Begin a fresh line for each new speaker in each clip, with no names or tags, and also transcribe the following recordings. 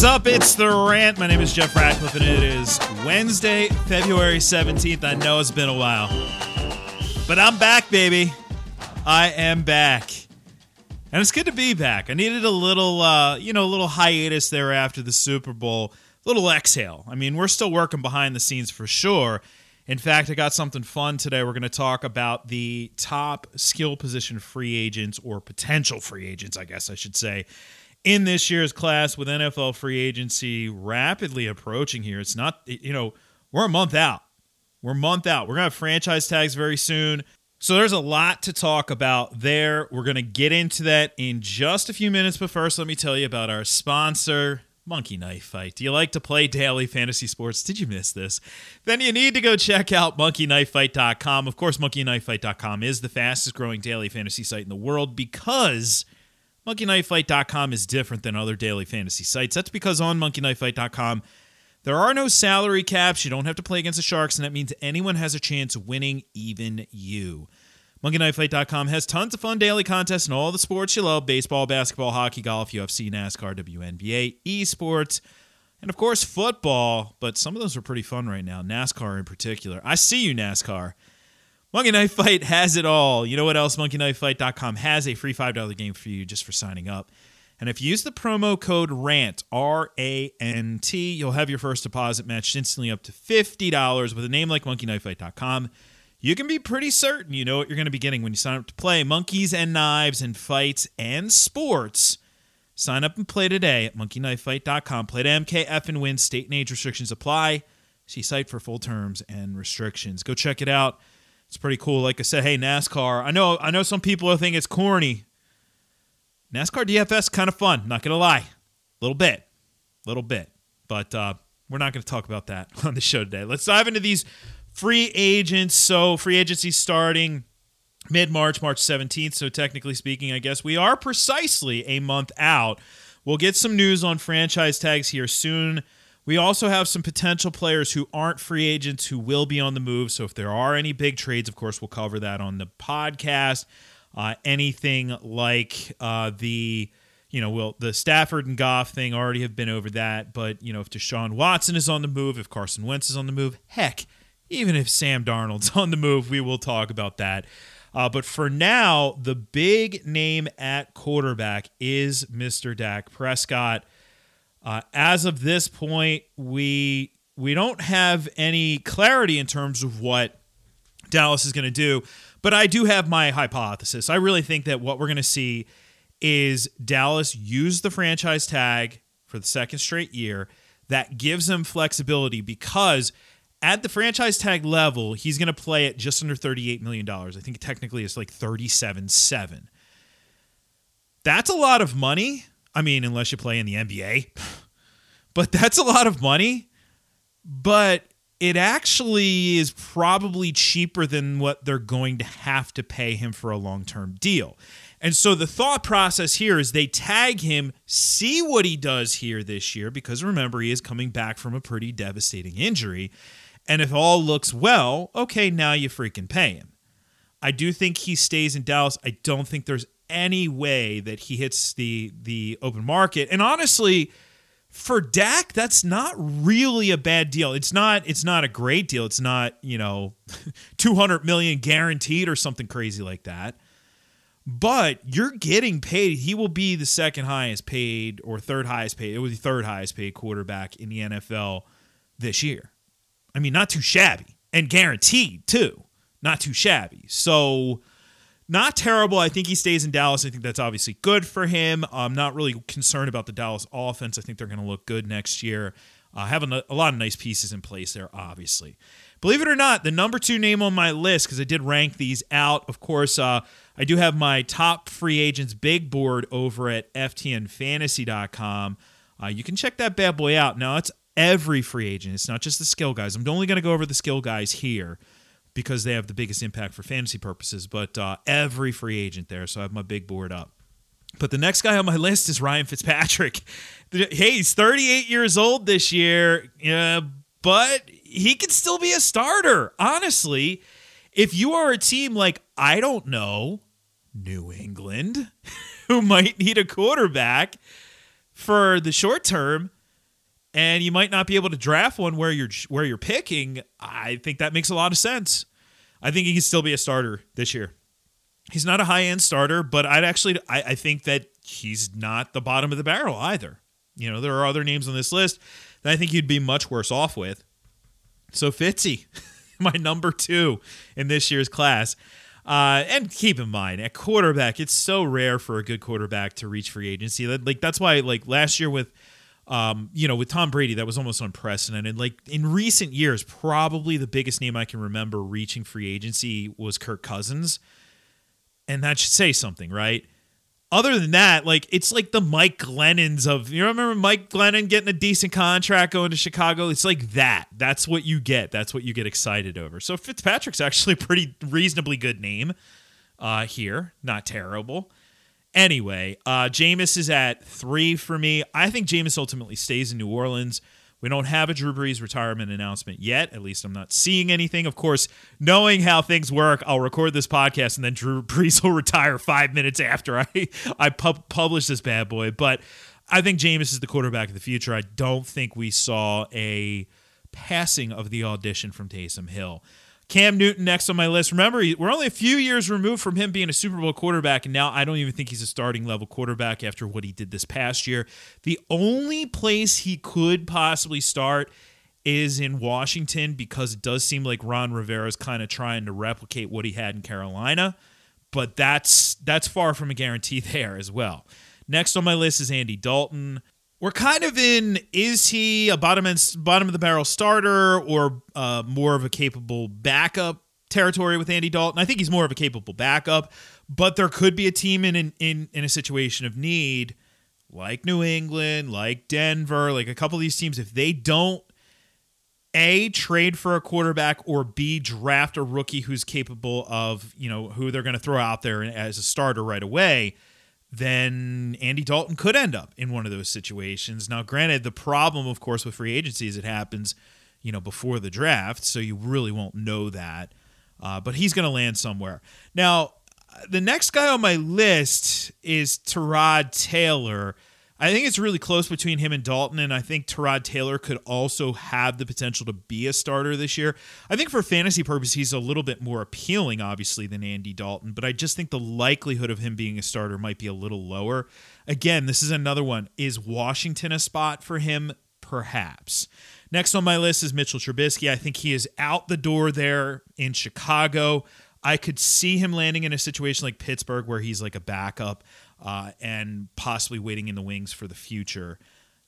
What is up? It's the rant. My name is Jeff Ratcliffe, and it is Wednesday, February 17th. I know it's been a while, but I'm back, baby. I am back. And it's good to be back. I needed a little, uh, you know, a little hiatus there after the Super Bowl, a little exhale. I mean, we're still working behind the scenes for sure. In fact, I got something fun today. We're going to talk about the top skill position free agents or potential free agents, I guess I should say, in this year's class with NFL free agency rapidly approaching here. It's not, you know, we're a month out. We're a month out. We're going to have franchise tags very soon. So there's a lot to talk about there. We're going to get into that in just a few minutes. But first, let me tell you about our sponsor, Monkey Knife Fight. Do you like to play daily fantasy sports? Did you miss this? Then you need to go check out monkeyknifefight.com. Of course, monkeyknifefight.com is the fastest growing daily fantasy site in the world because monkeyknifefight.com is different than other daily fantasy sites. That's because on monkeyknifefight.com, there are no salary caps. You don't have to play against the Sharks, and that means anyone has a chance of winning, even you. MonkeyKnifeFight.com has tons of fun daily contests in all the sports you love baseball, basketball, hockey, golf, UFC, NASCAR, WNBA, esports, and of course, football. But some of those are pretty fun right now, NASCAR in particular. I see you, NASCAR. Monkey Knife Fight has it all. You know what else? MonkeyKnifeFight.com has a free $5 game for you just for signing up. And if you use the promo code RANT, R A N T, you'll have your first deposit matched instantly up to $50 with a name like monkeyknifefight.com. You can be pretty certain you know what you're going to be getting when you sign up to play monkeys and knives and fights and sports. Sign up and play today at monkeyknifefight.com. Play to MKF and win. State and age restrictions apply. See site for full terms and restrictions. Go check it out. It's pretty cool. Like I said, hey NASCAR. I know I know some people think it's corny. NASCAR DFS kind of fun. Not gonna lie, a little bit, a little bit. But uh, we're not to talk about that on the show today. Let's dive into these free agents. So free agency starting mid March, March 17th. So technically speaking, I guess we are precisely a month out. We'll get some news on franchise tags here soon. We also have some potential players who aren't free agents who will be on the move. So if there are any big trades, of course, we'll cover that on the podcast. Uh, anything like uh, the, you know, will the Stafford and Goff thing already have been over that. But, you know, if Deshaun Watson is on the move, if Carson Wentz is on the move, heck, even if Sam Darnold's on the move, we will talk about that. Uh, but for now, the big name at quarterback is Mr. Dak Prescott. Uh, as of this point, we we don't have any clarity in terms of what Dallas is going to do, but I do have my hypothesis. I really think that what we're going to see is Dallas use the franchise tag for the second straight year. That gives him flexibility because at the franchise tag level, he's going to play at just under $38 million. I think technically it's like 37 7. That's a lot of money. I mean, unless you play in the NBA. but that's a lot of money. But it actually is probably cheaper than what they're going to have to pay him for a long term deal. And so the thought process here is they tag him, see what he does here this year, because remember, he is coming back from a pretty devastating injury. And if all looks well, okay, now you freaking pay him. I do think he stays in Dallas. I don't think there's any way that he hits the the open market. And honestly, for Dak, that's not really a bad deal. It's not it's not a great deal. It's not, you know, 200 million guaranteed or something crazy like that. But you're getting paid. He will be the second highest paid or third highest paid. It was the third highest paid quarterback in the NFL this year. I mean, not too shabby and guaranteed too. Not too shabby. So not terrible. I think he stays in Dallas. I think that's obviously good for him. I'm not really concerned about the Dallas offense. I think they're going to look good next year. Uh, having a, a, lot of nice pieces in place there, obviously. Believe it or not, the number two name on my list, because I did rank these out, of course, uh, I do have my top free agents big board over at FTNFantasy.com. Uh, you can check that bad boy out. Now, it's every free agent, it's not just the skill guys. I'm only going to go over the skill guys here because they have the biggest impact for fantasy purposes, but uh, every free agent there. So I have my big board up. But the next guy on my list is Ryan Fitzpatrick. Hey, he's 38 years old this year, but he can still be a starter. Honestly, if you are a team like, I don't know, New England, who might need a quarterback, for the short term and you might not be able to draft one where you're where you're picking, I think that makes a lot of sense. I think he can still be a starter this year. He's not a high end starter, but I'd actually I, I think that he's not the bottom of the barrel either. You know, there are other names on this list that I think you'd be much worse off with. So Fitzy, my number two in this year's class. Uh, and keep in mind, at quarterback, it's so rare for a good quarterback to reach free agency. Like that's why, like last year with um, you know, with Tom Brady, that was almost unprecedented. Like in recent years, probably the biggest name I can remember reaching free agency was Kirk Cousins. And that should say something, right? Other than that, like it's like the Mike Glennons of you remember Mike Glennon getting a decent contract going to Chicago? It's like that. That's what you get. That's what you get excited over. So Fitzpatrick's actually a pretty reasonably good name uh, here. Not terrible. Anyway, uh, Jameis is at three for me. I think Jameis ultimately stays in New Orleans. We don't have a Drew Brees retirement announcement yet. At least I'm not seeing anything. Of course, knowing how things work, I'll record this podcast and then Drew Brees will retire five minutes after I I pub- publish this bad boy. But I think Jameis is the quarterback of the future. I don't think we saw a passing of the audition from Taysom Hill. Cam Newton next on my list. Remember, we're only a few years removed from him being a Super Bowl quarterback, and now I don't even think he's a starting level quarterback after what he did this past year. The only place he could possibly start is in Washington because it does seem like Ron Rivera is kind of trying to replicate what he had in Carolina, but that's that's far from a guarantee there as well. Next on my list is Andy Dalton we're kind of in is he a bottom end, bottom of the barrel starter or uh, more of a capable backup territory with Andy Dalton? I think he's more of a capable backup, but there could be a team in in in a situation of need like New England, like Denver, like a couple of these teams if they don't a trade for a quarterback or b draft a rookie who's capable of, you know, who they're going to throw out there as a starter right away then Andy Dalton could end up in one of those situations. Now, granted, the problem, of course, with free agency is it happens, you know, before the draft, so you really won't know that. Uh, but he's going to land somewhere. Now, the next guy on my list is Tyrod Taylor. I think it's really close between him and Dalton, and I think Tyrod Taylor could also have the potential to be a starter this year. I think for fantasy purposes, he's a little bit more appealing, obviously, than Andy Dalton, but I just think the likelihood of him being a starter might be a little lower. Again, this is another one. Is Washington a spot for him? Perhaps. Next on my list is Mitchell Trubisky. I think he is out the door there in Chicago. I could see him landing in a situation like Pittsburgh where he's like a backup uh, and possibly waiting in the wings for the future.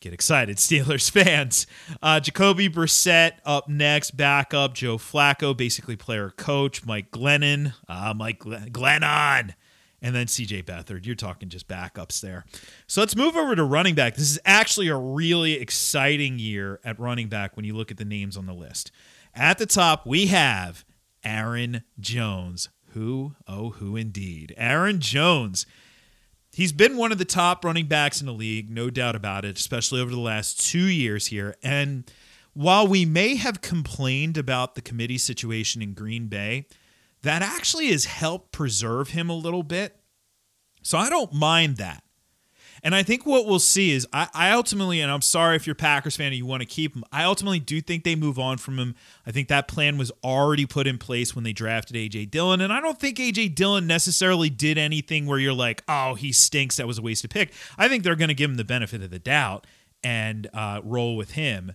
Get excited, Steelers fans. Uh, Jacoby Brissett up next, backup. Joe Flacco, basically player coach. Mike Glennon, uh, Mike Glennon, and then CJ Beathard. You're talking just backups there. So let's move over to running back. This is actually a really exciting year at running back when you look at the names on the list. At the top, we have Aaron Jones. Who, oh, who indeed. Aaron Jones He's been one of the top running backs in the league, no doubt about it, especially over the last two years here. And while we may have complained about the committee situation in Green Bay, that actually has helped preserve him a little bit. So I don't mind that. And I think what we'll see is I, I, ultimately, and I'm sorry if you're Packers fan and you want to keep him, I ultimately do think they move on from him. I think that plan was already put in place when they drafted AJ Dillon. And I don't think AJ Dillon necessarily did anything where you're like, oh, he stinks. That was a waste wasted pick. I think they're going to give him the benefit of the doubt and uh, roll with him.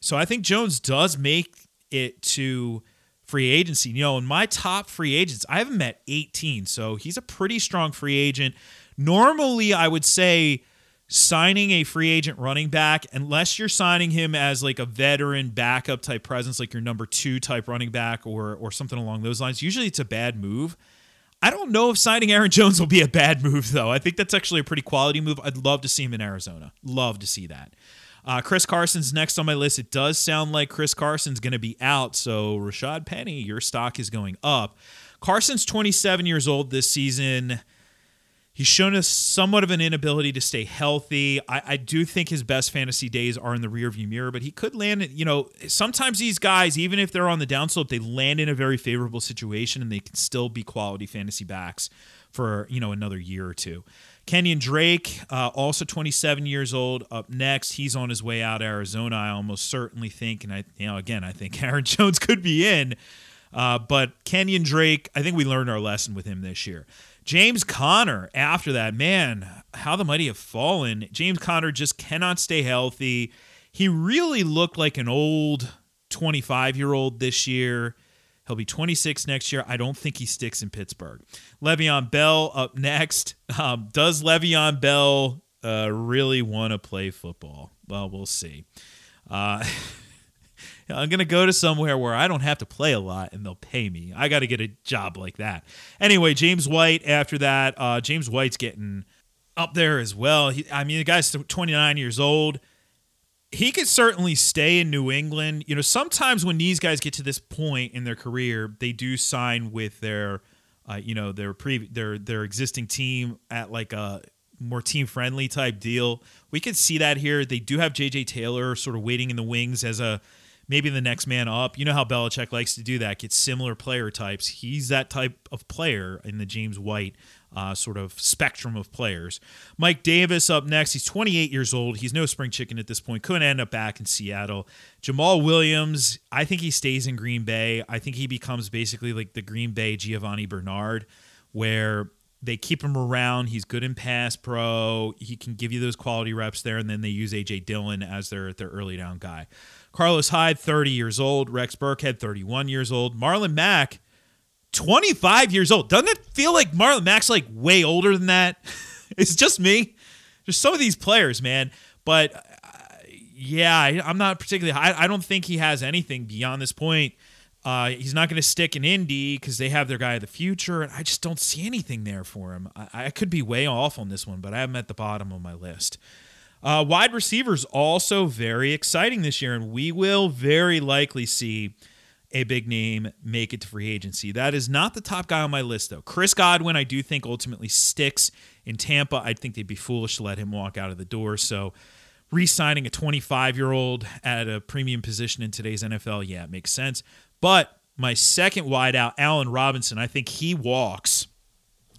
So I think Jones does make it to free agency. You know, in my top free agents, I have him at 18. So he's a pretty strong free agent. Normally, I would say signing a free agent running back, unless you're signing him as like a veteran backup type presence, like your number two type running back or or something along those lines, usually it's a bad move. I don't know if signing Aaron Jones will be a bad move, though. I think that's actually a pretty quality move. I'd love to see him in Arizona. Love to see that. Uh, Chris Carson's next on my list. It does sound like Chris Carson's going to be out, so Rashad Penny, your stock is going up. Carson's 27 years old this season. He's shown us somewhat of an inability to stay healthy. I, I, do think his best fantasy days are in the rearview mirror, but he could land. You know, sometimes these guys, even if they're on the downslope, they land in a very favorable situation and they can still be quality fantasy backs for you know another year or two. Kenyon Drake, uh, also 27 years old, up next. He's on his way out Arizona. I almost certainly think, and I, you know, again, I think Aaron Jones could be in. Uh, but Kenyon Drake, I think we learned our lesson with him this year. James Conner, after that, man, how the mighty have fallen. James Conner just cannot stay healthy. He really looked like an old 25 year old this year. He'll be 26 next year. I don't think he sticks in Pittsburgh. Le'Veon Bell up next. Um, does Le'Veon Bell uh, really want to play football? Well, we'll see. Uh, I'm going to go to somewhere where I don't have to play a lot and they'll pay me. I got to get a job like that. Anyway, James White after that. Uh, James White's getting up there as well. He, I mean, the guy's 29 years old he could certainly stay in New England. You know, sometimes when these guys get to this point in their career, they do sign with their, uh, you know, their pre their their existing team at like a more team friendly type deal. We could see that here. They do have JJ Taylor sort of waiting in the wings as a maybe the next man up. You know how Belichick likes to do that, get similar player types. He's that type of player in the James White uh, sort of spectrum of players. Mike Davis up next. He's 28 years old. He's no spring chicken at this point. Couldn't end up back in Seattle. Jamaal Williams, I think he stays in Green Bay. I think he becomes basically like the Green Bay Giovani Bernard, where they keep him around. He's good in pass pro. He can give you those quality reps there, and then they use AJ Dillon as their their early down guy. Carlos Hyde, 30 years old. Rex Burkhead, 31 years old. Marlon Mack, 25 years old. Doesn't it feel like Marlon Mack's like way older than that? it's just me. There's some of these players, man. But uh, yeah, I, am not particularly. I, I don't think he has anything beyond this point. Uh, he's not going to stick in Indy because they have their guy of the future, and I just don't see anything there for him. I, I could be way off on this one, but I am at the bottom of my list. Uh, wide receivers also very exciting this year, and we will very likely see a big name make it to free agency. That is not the top guy on my list, though. Chris Godwin, I do think ultimately sticks in Tampa. I think they'd be foolish to let him walk out of the door. So, re signing a 25 year old at a premium position in today's NFL, yeah, it makes sense. But my second wideout, Allen Robinson, I think he walks.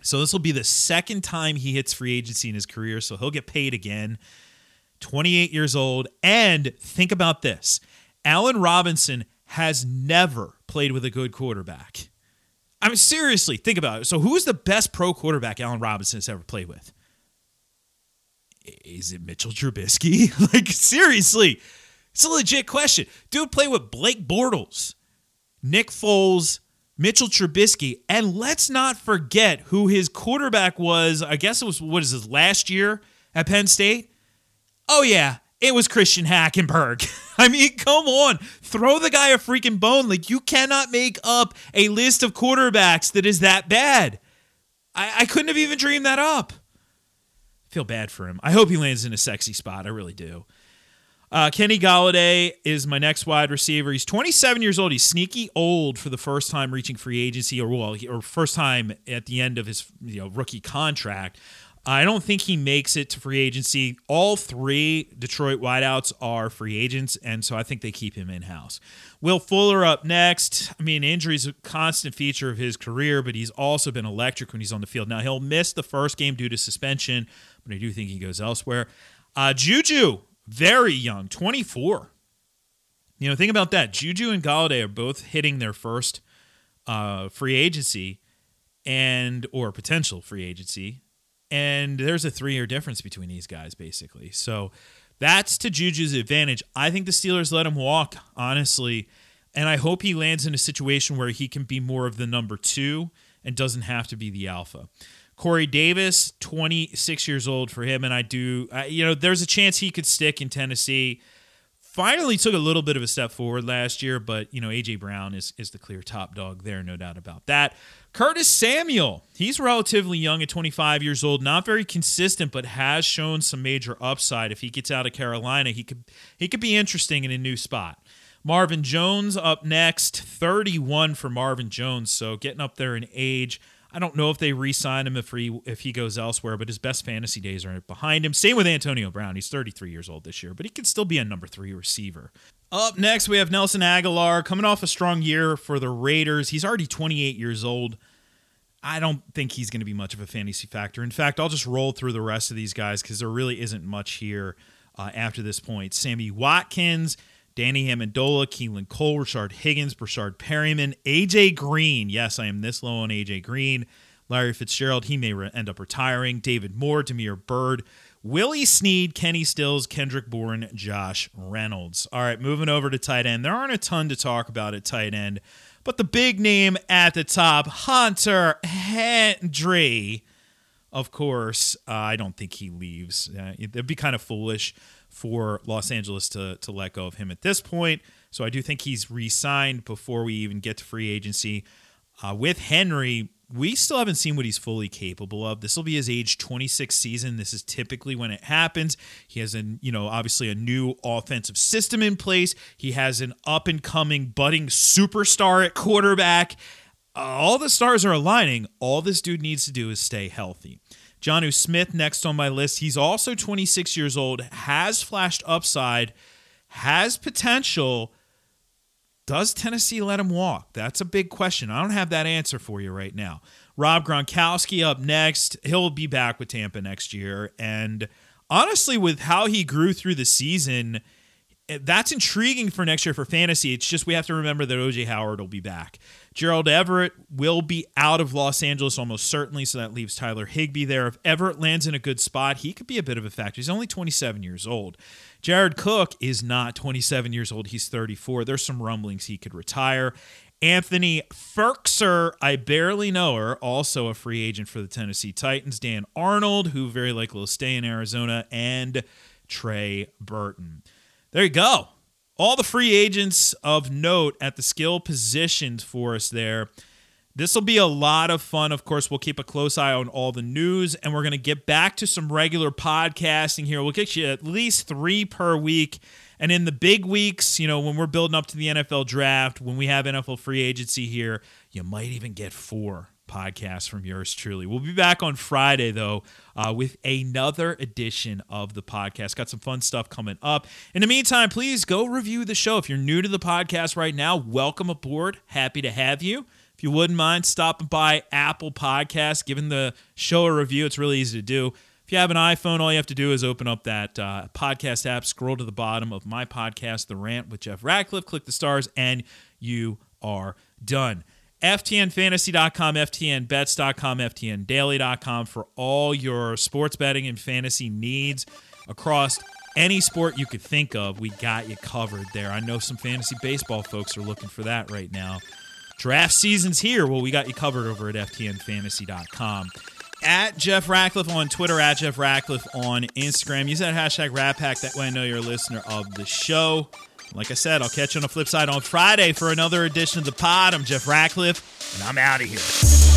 So, this will be the second time he hits free agency in his career. So, he'll get paid again. 28 years old. And think about this Allen Robinson has never played with a good quarterback. I mean, seriously, think about it. So, who's the best pro quarterback Allen Robinson has ever played with? Is it Mitchell Trubisky? like, seriously, it's a legit question. Dude played with Blake Bortles, Nick Foles, Mitchell Trubisky, and let's not forget who his quarterback was. I guess it was, what is this, last year at Penn State? Oh, yeah, it was Christian Hackenberg. I mean, come on. Throw the guy a freaking bone. Like, you cannot make up a list of quarterbacks that is that bad. I, I couldn't have even dreamed that up. I feel bad for him. I hope he lands in a sexy spot. I really do. Uh, Kenny Golladay is my next wide receiver. He's 27 years old. He's sneaky old for the first time reaching free agency, or well, or first time at the end of his you know rookie contract. I don't think he makes it to free agency. All three Detroit wideouts are free agents, and so I think they keep him in house. Will Fuller up next. I mean, injuries a constant feature of his career, but he's also been electric when he's on the field. Now he'll miss the first game due to suspension, but I do think he goes elsewhere. Uh, Juju, very young, 24. You know, think about that. Juju and Golladay are both hitting their first uh, free agency and or potential free agency and there's a three year difference between these guys, basically. So that's to Juju's advantage. I think the Steelers let him walk, honestly. And I hope he lands in a situation where he can be more of the number two and doesn't have to be the alpha. Corey Davis, 26 years old for him. And I do, you know, there's a chance he could stick in Tennessee finally took a little bit of a step forward last year, but you know AJ Brown is is the clear top dog there, no doubt about that. Curtis Samuel, he's relatively young at 25 years old, not very consistent, but has shown some major upside. If he gets out of Carolina, he could he could be interesting in a new spot. Marvin Jones up next, 31 for Marvin Jones, so getting up there in age. I don't know if they re-sign him if he if he goes elsewhere, but his best fantasy days are behind him. Same with Antonio Brown. He's 33 years old this year, but he could still be a number three receiver. Up next, we have Nelson Agholor coming off a strong year for the Raiders. He's already 28 years old. I don't think he's going to be much of a fantasy factor. In fact, I'll just roll through the rest of these guys because there really isn't much here uh, after this point. Sammy Watkins, Danny Amendola, Keelan Cole, Rashard Higgins, Breshad Perriman, AJ Green. Yes, I am this low on AJ Green. Larry Fitzgerald, he may re- end up retiring. David Moore, Damiere Byrd, Willie Snead, Kenny Stills, Kendrick Bourne, Josh Reynolds. All right, moving over to tight end. There aren't a ton to talk about at tight end, but the big name at the top, Hunter Henry. Of course, uh, I don't think he leaves. Uh, it'd be kind of foolish for Los Angeles to, to let go of him at this point. So I do think he's re signed before we even get to free agency. Uh, with Henry, we still haven't seen what he's fully capable of. This will be his age 26 season. This is typically when it happens. He has an, you know, obviously a new offensive system in place. He has an up and coming budding superstar at quarterback. Uh, all the stars are aligning. All this dude needs to do is stay healthy. Jonnu Smith next on my list. He's also 26 years old, has flashed upside, has potential does Tennessee let him walk? That's a big question. I don't have that answer for you right now. Rob Gronkowski up next. He'll be back with Tampa next year. And honestly, with how he grew through the season, that's intriguing for next year for fantasy. It's just we have to remember that OJ Howard will be back. Gerald Everett will be out of Los Angeles almost certainly, so that leaves Tyler Higbee there. If Everett lands in a good spot, he could be a bit of a factor. He's only 27 years old. Jared Cook is not 27 years old. He's 34. There's some rumblings he could retire. Anthony Firkser, I barely know her, also a free agent for the Tennessee Titans. Dan Arnold, who very likely will stay in Arizona, and Trey Burton. There you go. All the free agents of note at the skill positions for us there. This will be a lot of fun. Of course, we'll keep a close eye on all the news and we're going to get back to some regular podcasting here. We'll get you at least three per week. And in the big weeks, you know, when we're building up to the NFL draft, when we have NFL free agency here, you might even get four podcasts from yours truly. We'll be back on Friday, though, uh, with another edition of the podcast. Got some fun stuff coming up. In the meantime, please go review the show. If you're new to the podcast right now, welcome aboard. Happy to have you. If you wouldn't mind stopping by Apple Podcasts, giving the show a review, it's really easy to do. If you have an iPhone, all you have to do is open up that uh, podcast app, scroll to the bottom of my podcast, The Rant with Jeff Ratcliffe, click the stars, and you are done. FTNFantasy.com, FTNBets.com, FTNDaily.com for all your sports betting and fantasy needs across any sport you could think of. We got you covered there. I know some fantasy baseball folks are looking for that right now. Draft season's here. Well, we got you covered over at FTNFantasy.com. At Jeff Ratcliffe on Twitter, at Jeff Ratcliffe on Instagram. Use that hashtag RatPack. That way I know you're a listener of the show. Like I said, I'll catch you on the flip side on Friday for another edition of the pod. I'm Jeff Ratcliffe, and I'm out of here.